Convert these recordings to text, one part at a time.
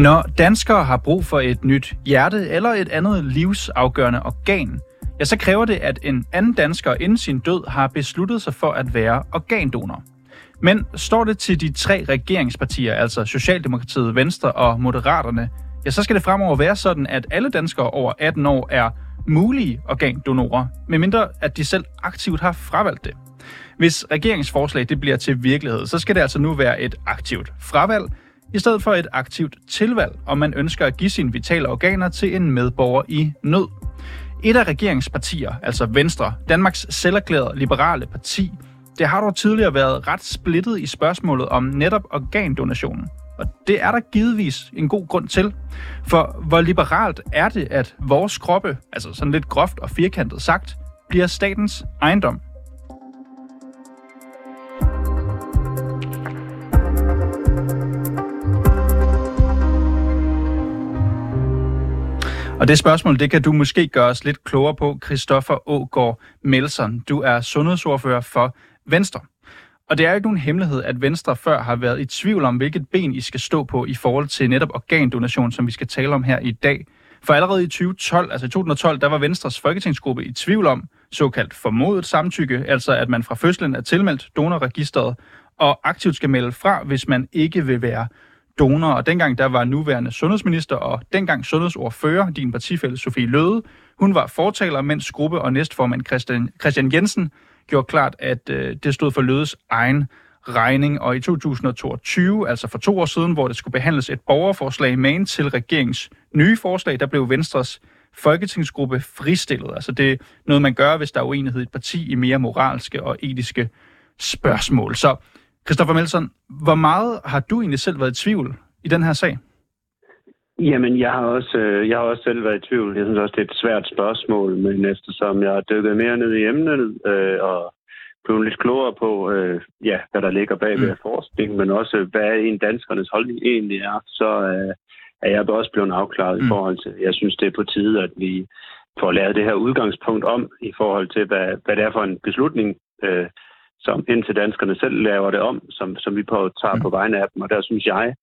Når danskere har brug for et nyt hjerte eller et andet livsafgørende organ, ja, så kræver det, at en anden dansker inden sin død har besluttet sig for at være organdonor. Men står det til de tre regeringspartier, altså Socialdemokratiet, Venstre og Moderaterne, ja, så skal det fremover være sådan, at alle danskere over 18 år er mulige organdonorer, medmindre at de selv aktivt har fravalgt det. Hvis regeringsforslag det bliver til virkelighed, så skal det altså nu være et aktivt fravalg, i stedet for et aktivt tilvalg, om man ønsker at give sine vitale organer til en medborger i nød. Et af regeringspartier, altså Venstre, Danmarks selverklærede liberale parti, det har dog tidligere været ret splittet i spørgsmålet om netop organdonationen. Og det er der givetvis en god grund til. For hvor liberalt er det, at vores kroppe, altså sådan lidt groft og firkantet sagt, bliver statens ejendom? Og det spørgsmål, det kan du måske gøre os lidt klogere på, Christoffer Ågård Melson. Du er sundhedsordfører for Venstre. Og det er jo ikke nogen hemmelighed, at Venstre før har været i tvivl om, hvilket ben I skal stå på i forhold til netop organdonation, som vi skal tale om her i dag. For allerede i 2012, altså i 2012, der var Venstres folketingsgruppe i tvivl om såkaldt formodet samtykke, altså at man fra fødslen er tilmeldt donorregisteret og aktivt skal melde fra, hvis man ikke vil være donor. Og dengang der var nuværende sundhedsminister og dengang sundhedsordfører, din partifælle Sofie Løde, hun var fortaler, mens gruppe- og næstformand Christian, Christian Jensen gjorde klart, at øh, det stod for Lødes egen regning. Og i 2022, altså for to år siden, hvor det skulle behandles et borgerforslag med til regeringens nye forslag, der blev Venstres folketingsgruppe fristillet. Altså det er noget, man gør, hvis der er uenighed i et parti i mere moralske og etiske spørgsmål. Så Christoffer Melson, hvor meget har du egentlig selv været i tvivl i den her sag? Jamen, jeg har også, øh, jeg har også selv været i tvivl. Jeg synes også, det er et svært spørgsmål, men eftersom jeg har dykket mere ned i emnet øh, og blevet lidt klogere på, øh, ja, hvad der ligger bag ved mm. forskning, men også hvad en danskernes holdning egentlig er, så øh, er jeg også blevet afklaret mm. i forhold til, jeg synes, det er på tide, at vi får lavet det her udgangspunkt om i forhold til, hvad, hvad det er for en beslutning, øh, som indtil danskerne selv laver det om, som, som vi på, tager mm. på vegne af dem. Og der synes jeg,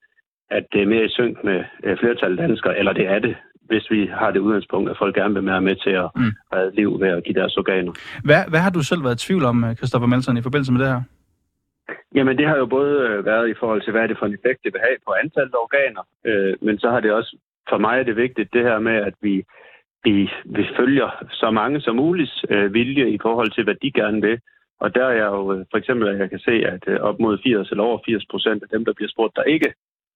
at det er mere i synk med øh, flertal danskere, eller det er det, hvis vi har det udgangspunkt, at folk gerne vil være med til at mm. redde liv ved at give deres organer. Hvad, hvad har du selv været i tvivl om, øh, Christoffer Melsen, i forbindelse med det her? Jamen, det har jo både øh, været i forhold til, hvad er det for en effekt, det vil have på antallet af organer, øh, men så har det også, for mig er det vigtigt, det her med, at vi, vi, vi følger så mange som muligt øh, vilje i forhold til, hvad de gerne vil. Og der er jeg jo for eksempel, at jeg kan se, at op mod 80 eller over 80 procent af dem, der bliver spurgt, der ikke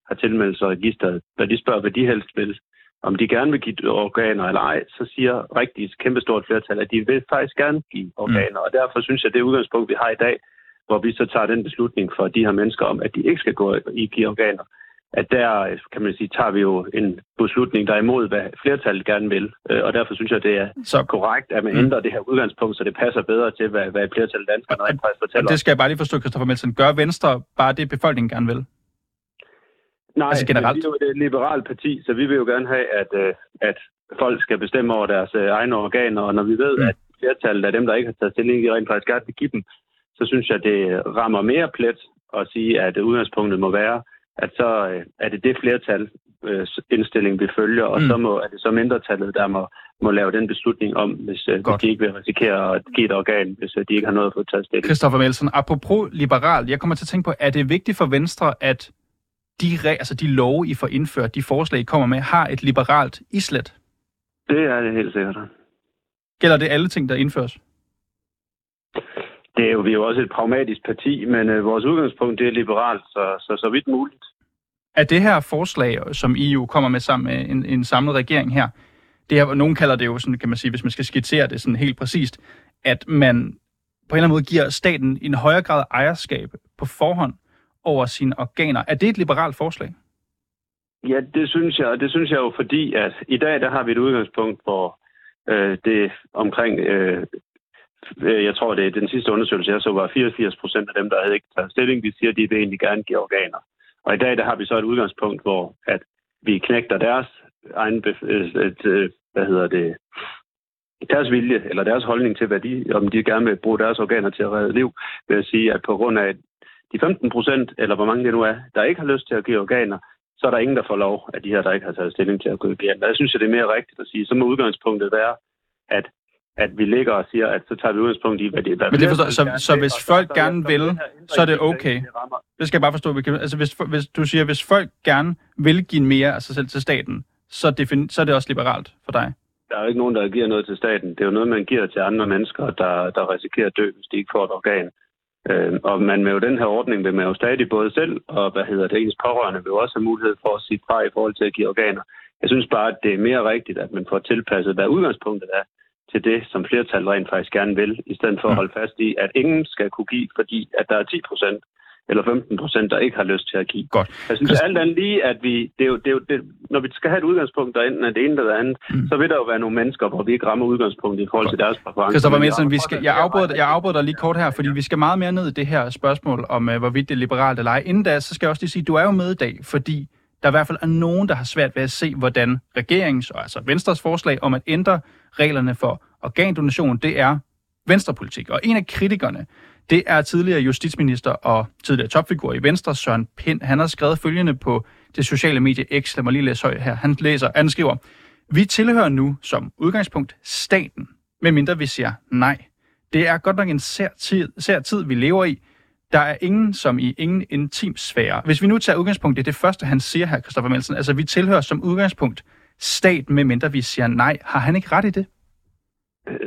har tilmeldt sig registeret, når de spørger, hvad de helst vil, om de gerne vil give organer eller ej, så siger rigtig kæmpestort flertal, at de vil faktisk gerne give mm. organer. Mm. Og derfor synes jeg, at det udgangspunkt, vi har i dag, hvor vi så tager den beslutning for de her mennesker om, at de ikke skal gå i give organer, at der, kan man sige, tager vi jo en beslutning, der er imod, hvad flertallet gerne vil. Øh, og derfor synes jeg, det er så korrekt, at man mm. ændrer det her udgangspunkt, så det passer bedre til, hvad, hvad flertallet danskerne rent faktisk fortæller. Og det skal jeg bare lige forstå, Christoffer Melsen. Gør Venstre bare det, befolkningen gerne vil? Nej, altså generelt? vi er jo et liberalt parti, så vi vil jo gerne have, at, øh, at folk skal bestemme over deres øh, egne organer, og når vi ved, mm. at flertallet af dem, der ikke har taget stilling, de rent faktisk gerne vil give dem, så synes jeg, det rammer mere plet at sige, at udgangspunktet må være, at så øh, er det det flertal indstilling, vi følger, og mm. så må, er det så mindretallet, der må, må lave den beslutning om, hvis, hvis de ikke vil risikere at give et organ, hvis de ikke har noget at få taget stilling. Christoffer Melsen, apropos liberal, jeg kommer til at tænke på, er det vigtigt for Venstre, at de, altså de love, I får indført, de forslag, I kommer med, har et liberalt islet? Det er det helt sikkert. Gælder det alle ting, der indføres? Det er jo, vi er jo også et pragmatisk parti, men øh, vores udgangspunkt det er liberalt, så, så så vidt muligt. Er det her forslag, som EU kommer med sammen med en, en samlet regering her, det her, nogen kalder det jo sådan, kan man sige, hvis man skal skitsere det sådan helt præcist, at man på en eller anden måde giver staten en højere grad ejerskab på forhånd over sine organer. Er det et liberalt forslag? Ja, det synes jeg, og det synes jeg jo, fordi at i dag der har vi et udgangspunkt, hvor øh, det omkring, øh, øh jeg tror det er den sidste undersøgelse, jeg så var 84 procent af dem, der havde ikke taget stilling, de siger, at de vil egentlig gerne give organer. Og i dag der har vi så et udgangspunkt, hvor at vi knægter deres egen, øh, et, øh, hvad hedder det, deres vilje eller deres holdning til, hvad de, om de gerne vil bruge deres organer til at redde liv, vil jeg sige, at på grund af de 15 procent, eller hvor mange det nu er, der ikke har lyst til at give organer, så er der ingen, der får lov af de her, der ikke har taget stilling til at give organer. Der synes jeg, det er mere rigtigt at sige, så må udgangspunktet være, at at vi ligger og siger, at så tager vi udgangspunkt i, hvad det er. Men det forstår, så, så, så hvis folk så, gerne vil, så er det okay. Det skal jeg bare forstå. Altså hvis, hvis du siger, hvis folk gerne vil give mere af sig selv til staten, så, defin, så er det også liberalt for dig? Der er jo ikke nogen, der giver noget til staten. Det er jo noget, man giver til andre mennesker, der, der risikerer at dø, hvis de ikke får et organ. Øh, og man med jo den her ordning vil man jo stadig både selv og hvad hedder det, ens pårørende vil jo også have mulighed for at sige fra i forhold til at give organer. Jeg synes bare, at det er mere rigtigt, at man får tilpasset, hvad udgangspunktet er til det, som flertallet rent faktisk gerne vil, i stedet for at holde fast i, at ingen skal kunne give, fordi at der er 10 procent eller 15 procent, der ikke har lyst til at give. Godt. Jeg synes Christ... alt andet lige, at vi, det er jo, det er jo, det, når vi skal have et udgangspunkt, der enten er det ene eller det andet, mm. så vil der jo være nogle mennesker, hvor vi ikke rammer udgangspunktet i forhold Godt. til deres præferencer. Christoffer Melsen, vi skal, jeg, afbryder, jeg afbryder dig lige kort her, fordi vi skal meget mere ned i det her spørgsmål om, uh, hvorvidt det er liberalt eller ej. Inden da, så skal jeg også lige sige, at du er jo med i dag, fordi der i hvert fald er nogen, der har svært ved at se, hvordan regeringens, og altså Venstres forslag om at ændre reglerne for organdonation, det er venstrepolitik. Og en af kritikerne, det er tidligere justitsminister og tidligere topfigur i Venstre, Søren Pind. Han har skrevet følgende på det sociale medie X. Lad mig lige læse højt her. Han læser, han skriver, vi tilhører nu som udgangspunkt staten, medmindre vi siger nej. Det er godt nok en sær tid, sær tid, vi lever i. Der er ingen som i ingen intim sfære. Hvis vi nu tager udgangspunkt i det første, han siger her, Christoffer Melsen, altså vi tilhører som udgangspunkt stat, medmindre vi siger nej. Har han ikke ret i det?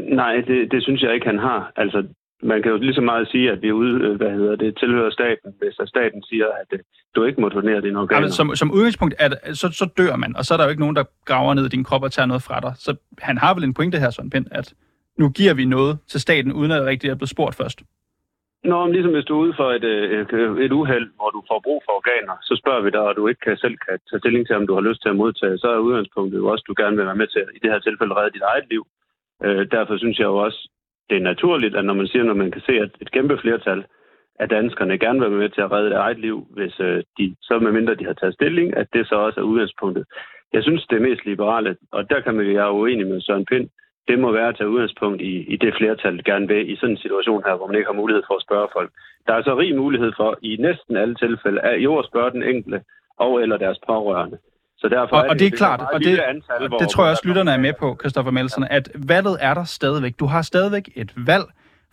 Nej, det, det synes jeg ikke, han har. Altså, man kan jo lige så meget sige, at vi ude, øh, hvad hedder det, tilhører staten, hvis staten siger, at øh, du ikke må donere dine organer. Altså, som, som udgangspunkt, er det, så, så dør man, og så er der jo ikke nogen, der graver ned i din krop og tager noget fra dig. Så han har vel en pointe her, Søren Pind, at nu giver vi noget til staten, uden at det rigtigt er blevet spurgt først. Nå, men ligesom hvis du er ude for et, øh, øh, et, uheld, hvor du får brug for organer, så spørger vi dig, og du ikke kan selv kan tage stilling til, om du har lyst til at modtage, så er udgangspunktet jo også, at du gerne vil være med til, i det her tilfælde, redde dit eget liv. Øh, derfor synes jeg jo også, det er naturligt, at når man siger, når man kan se, at et kæmpe flertal af danskerne gerne vil være med til at redde deres eget liv, hvis øh, de, så medmindre de har taget stilling, at det så også er udgangspunktet. Jeg synes, det er mest liberale, og der kan man være uenig med Søren Pind. Det må være at tage udgangspunkt i, i det flertal gerne vil i sådan en situation her, hvor man ikke har mulighed for at spørge folk. Der er så rig mulighed for i næsten alle tilfælde at jo at spørge den enkelte og eller deres pårørende. Så derfor og, er det, og det er klart, og det, antal, hvor, det tror jeg også, lytterne er med på, Christoffer Melsen, at valget er der stadigvæk. Du har stadigvæk et valg.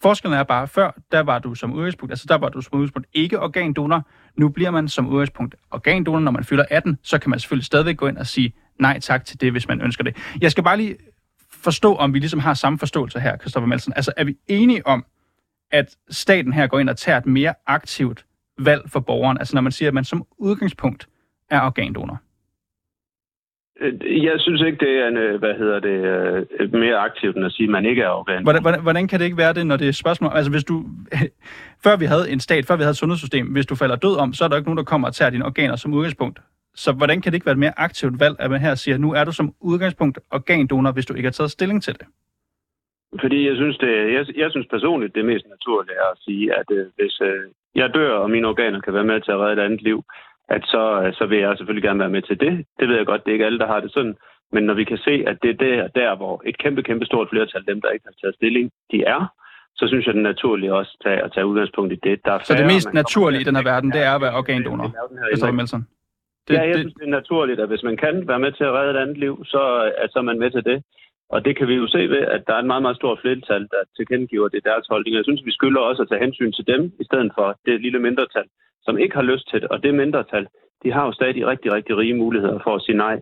Forskellen er bare, før, der var du som udgangspunkt, altså der var du som udgangspunkt ikke organdonor. Nu bliver man som udgangspunkt organdonor, når man fylder 18, så kan man selvfølgelig stadigvæk gå ind og sige nej tak til det, hvis man ønsker det. Jeg skal bare lige forstå, om vi ligesom har samme forståelse her, Christoffer Melsen. Altså er vi enige om, at staten her går ind og tager et mere aktivt valg for borgeren? Altså når man siger, at man som udgangspunkt er organdonor? Øh, jeg synes ikke, det er en, øh, hvad hedder det, øh, mere aktivt end at sige, at man ikke er organ. Hvordan, hvordan, hvordan kan det ikke være det, når det er spørgsmål? Altså hvis du, før vi havde en stat, før vi havde et sundhedssystem, hvis du falder død om, så er der ikke nogen, der kommer og tager dine organer som udgangspunkt. Så hvordan kan det ikke være et mere aktivt valg, at man her siger, at nu er du som udgangspunkt organdonor, hvis du ikke har taget stilling til det? Fordi jeg synes, det, jeg, jeg synes personligt, det mest naturlige er at sige, at øh, hvis øh, jeg dør, og mine organer kan være med til at redde et andet liv, at så, så vil jeg selvfølgelig gerne være med til det. Det ved jeg godt, det er ikke alle, der har det sådan. Men når vi kan se, at det er der, der hvor et kæmpe, kæmpe stort flertal, dem der ikke har taget stilling, de er, så synes jeg, det er naturligt også at tage, at tage udgangspunkt i det. Der er så det mest naturlige i den her verden, det er at være organdonor? Christoffer Melson. Det, ja, jeg synes, det er naturligt, at hvis man kan være med til at redde et andet liv, så, at så er man med til det. Og det kan vi jo se ved, at der er et meget, meget stort flertal, der tilkendegiver det deres holdning. Jeg synes, vi skylder også at tage hensyn til dem, i stedet for det lille mindretal, som ikke har lyst til det. Og det mindretal, de har jo stadig rigtig, rigtig rige muligheder for at sige nej.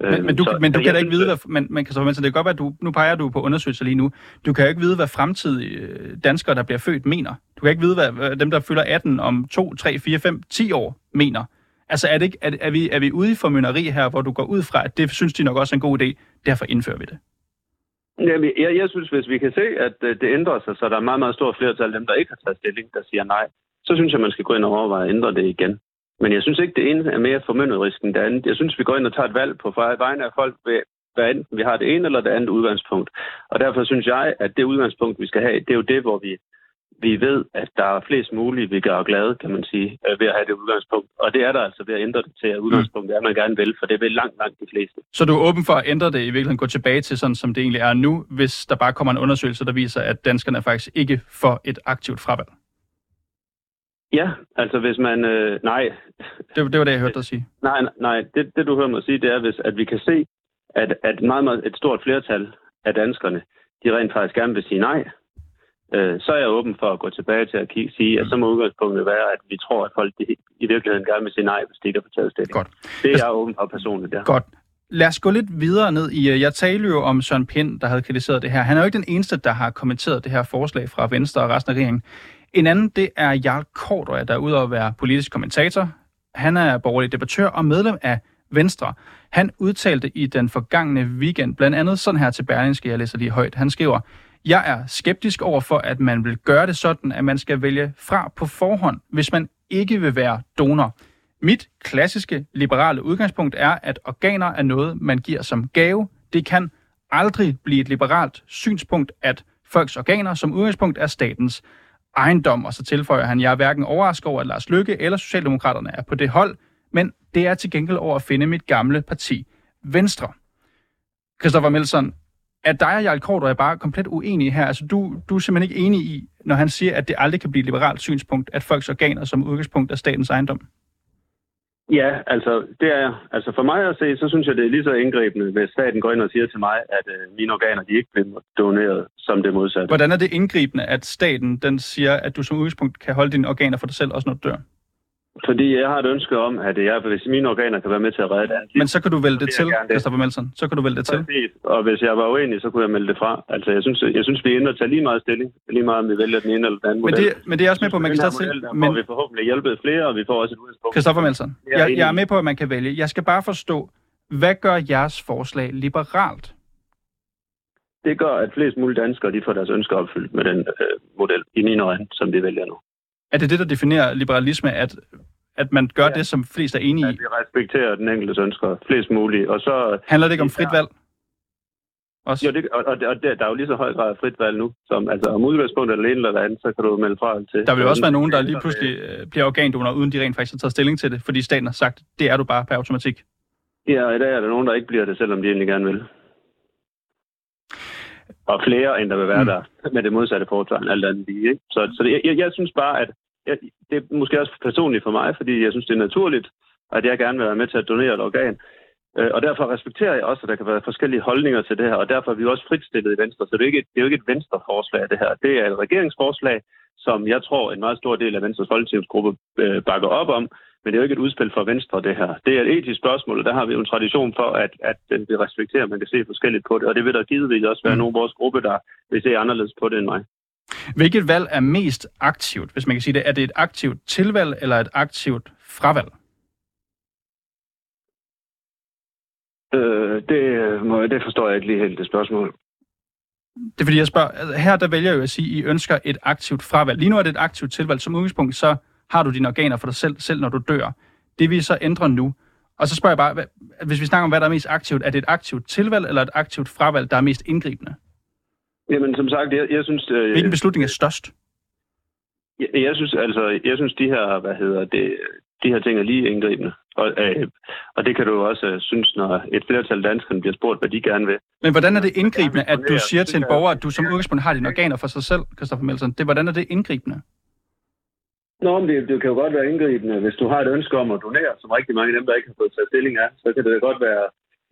Men, men du, så, men du kan da ikke vide, hvad, men, men kan så, det kan godt være, at du, nu peger du på undersøgelser lige nu. Du kan jo ikke vide, hvad fremtidige øh, danskere, der bliver født, mener. Du kan ikke vide, hvad dem, der fylder 18 om 2, 3, 4, 5, 10 år, mener. Altså er, det ikke, er, er, vi, er vi ude i formynderi her, hvor du går ud fra, at det synes de nok også er en god idé, derfor indfører vi det? Jamen, jeg, jeg synes, hvis vi kan se, at øh, det ændrer sig, så der er meget, meget stort flertal af dem, der ikke har taget stilling, der siger nej, så synes jeg, man skal gå ind og overveje at ændre det igen. Men jeg synes ikke, det ene er mere formynderisk end det andet. Jeg synes, vi går ind og tager et valg på vegne af folk, ved, hvad enten vi har det ene eller det andet udgangspunkt. Og derfor synes jeg, at det udgangspunkt, vi skal have, det er jo det, hvor vi, vi ved, at der er flest mulige, vi gør glade, kan man sige, øh, ved at have det udgangspunkt. Og det er der altså ved at ændre det til, at udgangspunktet er, at man gerne vil, for det vil langt, langt de fleste. Så du er åben for at ændre det i virkeligheden, gå tilbage til sådan, som det egentlig er nu, hvis der bare kommer en undersøgelse, der viser, at danskerne er faktisk ikke for et aktivt fravalg? Ja, altså hvis man... Øh, nej. Det, det var det, jeg hørte dig sige. Nej, nej. Det, det du hører mig sige, det er, hvis, at vi kan se, at, at meget, meget, et stort flertal af danskerne, de rent faktisk gerne vil sige nej, øh, så er jeg åben for at gå tilbage til at kigge, sige, at så må udgangspunktet være, at vi tror, at folk de, i virkeligheden gerne vil sige nej, hvis de ikke har fået taget stilling. Godt. Det er jeg åben for personligt, ja. Godt. Lad os gå lidt videre ned i... øh, Jeg talte jo om Søren Pind, der havde kritiseret det her. Han er jo ikke den eneste, der har kommenteret det her forslag fra Venstre og resten af regeringen. En anden, det er Jarl Kortøj, der er udover at være politisk kommentator. Han er borgerlig debattør og medlem af Venstre. Han udtalte i den forgangne weekend blandt andet sådan her til Berlingske, jeg læser lige højt. Han skriver, jeg er skeptisk over for, at man vil gøre det sådan, at man skal vælge fra på forhånd, hvis man ikke vil være donor. Mit klassiske liberale udgangspunkt er, at organer er noget, man giver som gave. Det kan aldrig blive et liberalt synspunkt, at folks organer som udgangspunkt er statens ejendom. Og så tilføjer han, jeg er hverken overrasket over, at Lars Lykke eller Socialdemokraterne er på det hold, men det er til gengæld over at finde mit gamle parti, Venstre. Christoffer Melson, er dig og Jarl Korter er bare komplet uenige her? Altså, du, du er simpelthen ikke enig i, når han siger, at det aldrig kan blive et liberalt synspunkt, at folks organer som udgangspunkt er statens ejendom? Ja, altså, det er, altså for mig at se, så synes jeg, det er lige så indgribende, hvis staten går ind og siger til mig, at øh, mine organer de ikke bliver doneret som det modsatte. Hvordan er det indgribende, at staten den siger, at du som udgangspunkt kan holde dine organer for dig selv, også når du dør? Fordi jeg har et ønske om, at jeg, hvis mine organer kan være med til at redde det. Men så kan du vælge det til. Christoffer Melson. Så kan du vælge det til. Præcis. Og hvis jeg var uenig, så kunne jeg melde det fra. Altså, jeg synes, jeg synes vi er inde og tage lige meget stilling. Lige meget, om vi vælger den ene eller den anden Men model. det, men det er også med på, at man kan stadig model, Men får vi forhåbentlig hjælpet flere, og vi får også et udgangspunkt. Christoffer Melson, Jeg jeg, er med på, at man kan vælge. Jeg skal bare forstå, hvad gør jeres forslag liberalt? Det gør, at flest mulige danskere de får deres ønsker opfyldt med den øh, model i mine øjne, som vi vælger nu. Er det det, der definerer liberalisme, at, at man gør Ja. det, som flest er enige At i? vi respekterer den enkeltes ønsker, flest mulige. Og så, Handler det ikke om frit valg? Også? jo, det, og, og, og der, der er jo lige så høj grad af frit valg nu, som altså om udgangspunkt eller det ene eller det andet, så kan du melde fra til. Der vil jo også være nogen, der lige pludselig øh, bliver organdonor, uden de rent faktisk har taget stilling til det, fordi staten har sagt, det er du bare per automatik. Ja, og i dag er der nogen, der ikke bliver det, selvom de egentlig gerne vil. Og flere, end der vil være mm. der med det modsatte foretegn, alt andet lige. Ikke? Så, så det, jeg, jeg synes bare, at jeg, det er måske også personligt for mig, fordi jeg synes, det er naturligt, at jeg gerne vil være med til at donere et organ. Øh, Og derfor respekterer jeg også, at der kan være forskellige holdninger til det her, og derfor er vi jo også fritstillet i Venstre. Så det er ikke, det er jo ikke et venstreforslag, det her. Det er et regeringsforslag, som jeg tror, en meget stor del af Venstres folketingsgruppe øh, bakker op om. Men det er jo ikke et udspil for Venstre, det her. Det er et etisk spørgsmål, og der har vi jo en tradition for, at, at vi respekterer, at man kan se forskelligt på det. Og det vil der givetvis også være mm. nogle af vores gruppe, der vil se anderledes på det end mig. Hvilket valg er mest aktivt, hvis man kan sige det? Er det et aktivt tilvalg eller et aktivt fravalg? Øh, det, må, det forstår jeg ikke lige helt, det spørgsmål. Det er fordi, jeg spørger, altså, her der vælger jeg jo at sige, at I ønsker et aktivt fravalg. Lige nu er det et aktivt tilvalg. Som udgangspunkt, så har du dine organer for dig selv, selv når du dør. Det vil I så ændre nu. Og så spørger jeg bare, hvad, hvis vi snakker om, hvad der er mest aktivt, er det et aktivt tilvalg eller et aktivt fravalg, der er mest indgribende? Jamen, som sagt, jeg, jeg synes... Øh, Hvilken beslutning er størst? Jeg, jeg synes altså, jeg synes de her, hvad hedder det, de her ting er lige indgribende. Og, øh, og det kan du også øh, synes, når et flertal danskerne bliver spurgt, hvad de gerne vil. Men hvordan er det indgribende, at du siger til en borger, at du som udgangspunkt har dine organer for sig selv, Christoffer Melson? Det, hvordan er det indgribende? Nå, men det, det kan jo godt være indgribende, hvis du har et ønske om at donere, som rigtig mange af dem, der ikke har fået taget stilling af, så kan det godt være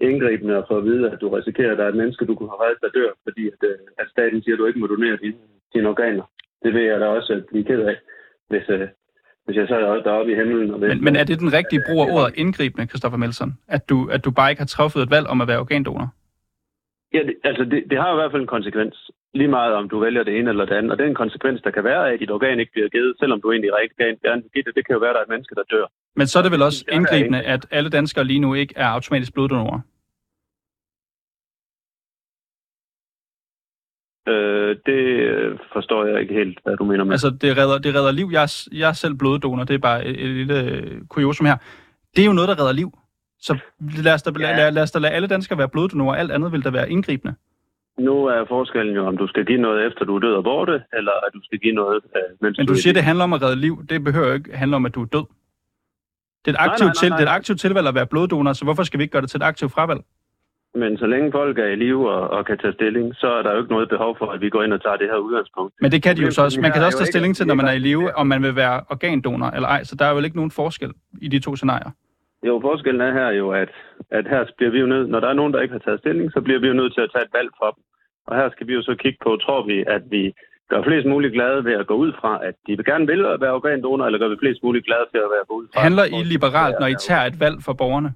indgribende at få at vide, at du risikerer, at der er et menneske, du kunne have reddet, der dør, fordi at, øh, at staten siger, at du ikke må donere dine, dine organer. Det vil jeg da også blive ked af, hvis, øh, hvis jeg sad deroppe i himlen. Og Men, men er det den rigtige brug af ordet indgribende, Christoffer Melson? At du, at du bare ikke har truffet et valg om at være organdonor? Ja, det, altså det, det har jo i hvert fald en konsekvens. Lige meget om du vælger det ene eller det andet. Og den konsekvens, der kan være af, at dit organ ikke bliver givet, selvom du egentlig rigtig gerne vil give det, det kan jo være, at der er et menneske, der dør. Men så er det vel også indgribende, at alle danskere lige nu ikke er automatisk bloddonorer? Øh, det øh, forstår jeg ikke helt, hvad du mener med. Altså, det redder, det redder liv. Jeg er, jeg er selv bloddonor, det er bare et, et lille øh, kuriosum her. Det er jo noget, der redder liv. Så lad os da, Ja. lad, lad os da lade alle danskere være bloddonorer. Alt andet vil da være indgribende. Nu er forskellen jo, om du skal give noget efter du er død og borte, eller at du skal give noget, øh, mens Men du i siger, det handler om at redde liv. Det behøver jo ikke handle om, at du er død. Det er et Nej, aktivt, nej, nej, til, nej. Det er et aktivt tilvalg at være bloddonor, så hvorfor skal vi ikke gøre det til et aktivt fravalg? Men så længe folk er i live og, og kan tage stilling, så er der jo ikke noget behov for, at vi går ind og tager det her udgangspunkt. Men det kan de jo så også. Man kan også tage stilling til, når man er i live, om man vil være organdonor eller ej. Så der er vel ikke nogen forskel i de to scenarier. Jo, forskellen er her jo, at, at her bliver vi jo nødt, når der er nogen, der ikke har taget stilling, så bliver vi jo nødt til at tage et valg for dem. Og her skal vi jo så kigge på, tror vi, at vi gør flest muligt glade ved at gå ud fra, at de gerne vil være organdonor, eller gør vi flest muligt glade for at være ud fra. Handler I liberalt, når I tager et valg for borgerne?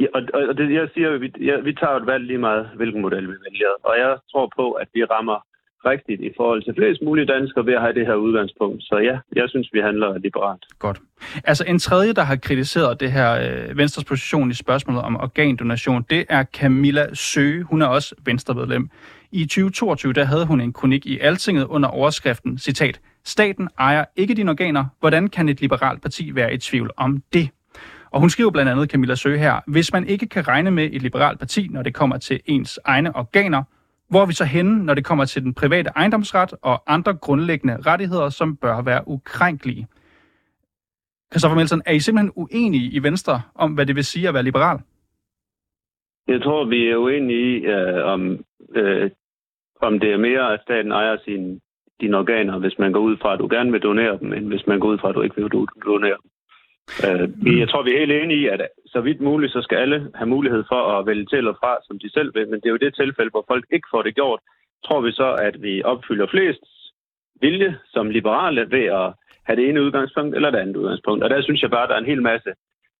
Ja, og, og det, jeg siger, at vi, ja, vi tager et valg lige meget, hvilken model vi vælger. Og jeg tror på, at vi rammer rigtigt i forhold til flest mulige danskere ved at have det her udgangspunkt. Så ja, jeg synes, vi handler liberalt. Godt. Altså en tredje, der har kritiseret det her øh, Venstres position i spørgsmålet om organdonation, det er Camilla Søge. Hun er også venstremedlem. I 2022 der havde hun en kronik i Altinget under overskriften, citat, Staten ejer ikke dine organer. Hvordan kan et liberalt parti være i tvivl om det? Og hun skriver blandt andet, Camilla Søge her, hvis man ikke kan regne med et liberalt parti, når det kommer til ens egne organer, hvor er vi så henne, når det kommer til den private ejendomsret og andre grundlæggende rettigheder, som bør være ukrænkelige? Christoffer Melsen, er I simpelthen uenige i Venstre om, hvad det vil sige at være liberal? Jeg tror, vi er uenige i, øh, om, øh, om det er mere, at staten ejer sine, dine organer, hvis man går ud fra, at du gerne vil donere dem, end hvis man går ud fra, at du ikke vil donere dem. Øh, vi- jeg tror, vi er helt enige i, at så vidt muligt, så skal alle have mulighed for at vælge til eller fra, som de selv vil. Men det er jo det tilfælde, hvor folk ikke får det gjort. Tror vi så, at vi opfylder flest vilje som liberale ved at have det ene udgangspunkt eller det andet udgangspunkt. Og der synes jeg bare, at der er en hel masse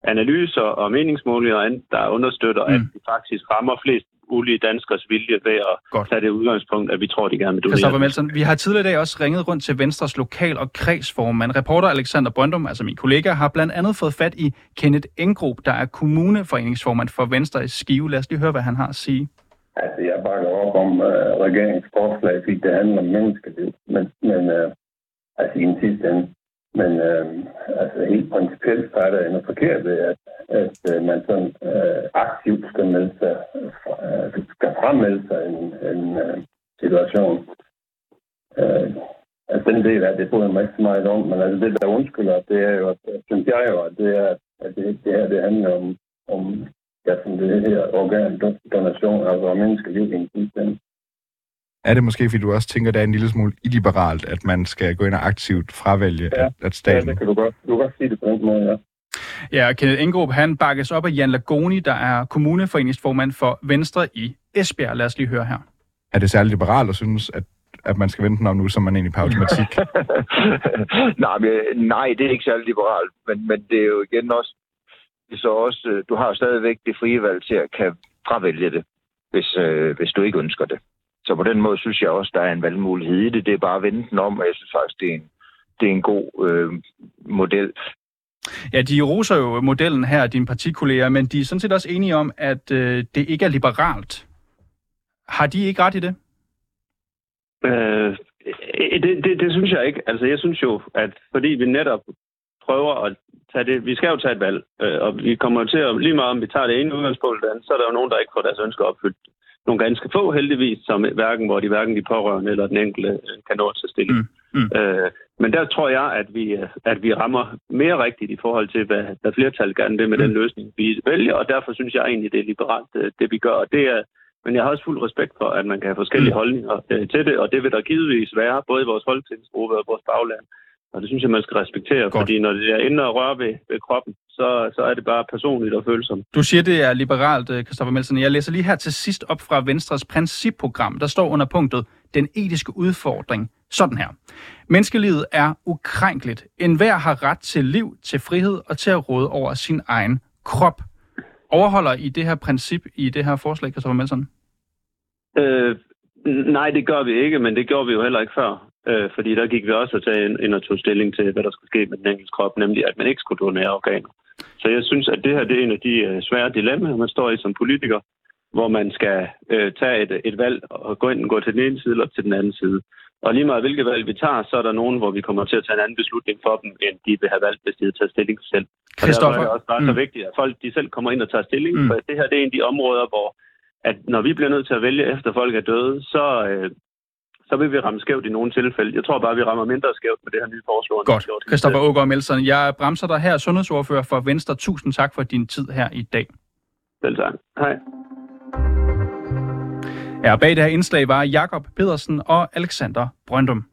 analyser og meningsmålinger, og andet, der understøtter, mm. at Mm. vi faktisk rammer flest mulige danskers vilje ved at Godt. tage det udgangspunkt, at vi tror, de gerne vil Christoffer donere. Melsen, vi har tidligere i dag også ringet rundt til Venstres lokal- og kredsformand. Reporter Alexander Brøndum, altså min kollega, har blandt andet fået fat i Kenneth Engrup, der er kommuneforeningsformand for Venstre i Skive. Lad os lige høre, hvad han har at sige. Altså, jeg bakker op om uh, regeringens forslag, fordi det handler om menneskeliv. Men, men uh, altså, i en sidste ende. Men øh, altså, helt principielt så er der noget forkert ved, at, at øh, man sådan øh, aktivt skal, melde sig, øh, skal fremmelde sig en, en øh, situation. Øh, altså, den del af det bryder mig ikke så meget om, men altså, det, der undskylder, det er jo, at, synes jeg jo, at det, er, at det, det her det handler om, om ja, som det her organdonation, altså om menneskeliv i en sidste. Er det måske, fordi du også tænker, at det er en lille smule illiberalt, at man skal gå ind og aktivt fravælge, Ja. at, at Ja, staten... det kan du godt, du kan godt sige det på den måde, ja. Ja, Kenneth Engrup, han bakkes op af Jan Lagoni, der er kommuneforeningsformand for Venstre i Esbjerg. Lad os lige høre her. Er det særligt liberalt at synes, at, at man skal vente den om nu, som man egentlig på automatik? nej, men, nej, det er ikke særlig liberalt, men, men det er jo igen også, det er så også, øh, du har jo stadigvæk det frie valg til at kan fravælge det, hvis, øh, hvis du ikke ønsker det. Så på den måde synes jeg også, der er en valgmulighed i det. Det er bare at vende den om, og jeg synes faktisk, det er en, det er en god øh, model. Ja, de roser jo modellen her, dine partikolleger, men de er sådan set også enige om, at øh, det ikke er liberalt. Har de ikke ret i det? Øh, det, det, det synes jeg ikke. Altså, jeg synes jo, at fordi vi netop prøver at tage det... Vi skal jo tage et valg, øh, og vi kommer til at... Lige meget om vi tager det ene udgangspunkt, så er der jo nogen, der ikke får deres ønsker opfyldt. Nogle ganske få heldigvis, som hverken, hvor de hverken de pårørende eller den enkelte øh, kan nå til stilling. Mm, mm. Øh, men der tror jeg, at vi, øh, at vi rammer mere rigtigt i forhold til, hvad, hvad flertallet gerne vil med Mm. den løsning, vi vælger, og derfor synes jeg egentlig, det er liberalt, øh, det vi gør. Og det er, men jeg har også fuld respekt for, at man kan have forskellige Mm. holdninger øh, til det, og det vil der givetvis være, både i vores folketingsgruppe og vores bagland. Og det synes jeg, man skal respektere, Godt. Fordi når det er inde og røre ved, ved kroppen, så, så er det bare personligt og følsomt. Du siger, det er liberalt, øh, Christoffer Melsen. Jeg læser lige her til sidst op fra Venstres principprogram. Der står under punktet, den etiske udfordring. Sådan her. Menneskelivet er ukrænkeligt. En hver har ret til liv, til frihed og til at råde over sin egen krop. Overholder I det her princip i det her forslag, Christoffer Melsen? Øh, nej, det gør vi ikke, men det gjorde vi jo heller ikke før. Øh, fordi der gik vi også at tage ind, og tog stilling til, hvad der skulle ske med den enkelte krop, nemlig at man ikke skulle donere organer. Så jeg synes, at det her det er en af de øh, svære dilemmaer, man står i som politiker, hvor man skal øh, tage et, et valg og gå ind og gå til den ene side eller til den anden side. Og lige meget hvilket valg vi tager, så er der nogen, hvor vi kommer til at tage en anden beslutning for dem, end de vil have valgt, hvis de havde taget stilling selv. Og derfor er det også bare så mm. vigtigt, at folk de selv kommer ind og tager stilling, mm. for det her det er en af de områder, hvor at når vi bliver nødt til at vælge efter folk er døde, så, øh, så vil vi ramme skævt i nogle tilfælde. Jeg tror bare, vi rammer mindre skævt med det her nye forslag. Godt. tidligere. Ågaard Melsen, jeg bremser dig her, sundhedsordfører for Venstre. Tusind tak for din tid her i dag. Selv tak. Hej. Ja, bag det her indslag var Jakob Pedersen og Alexander Brøndum.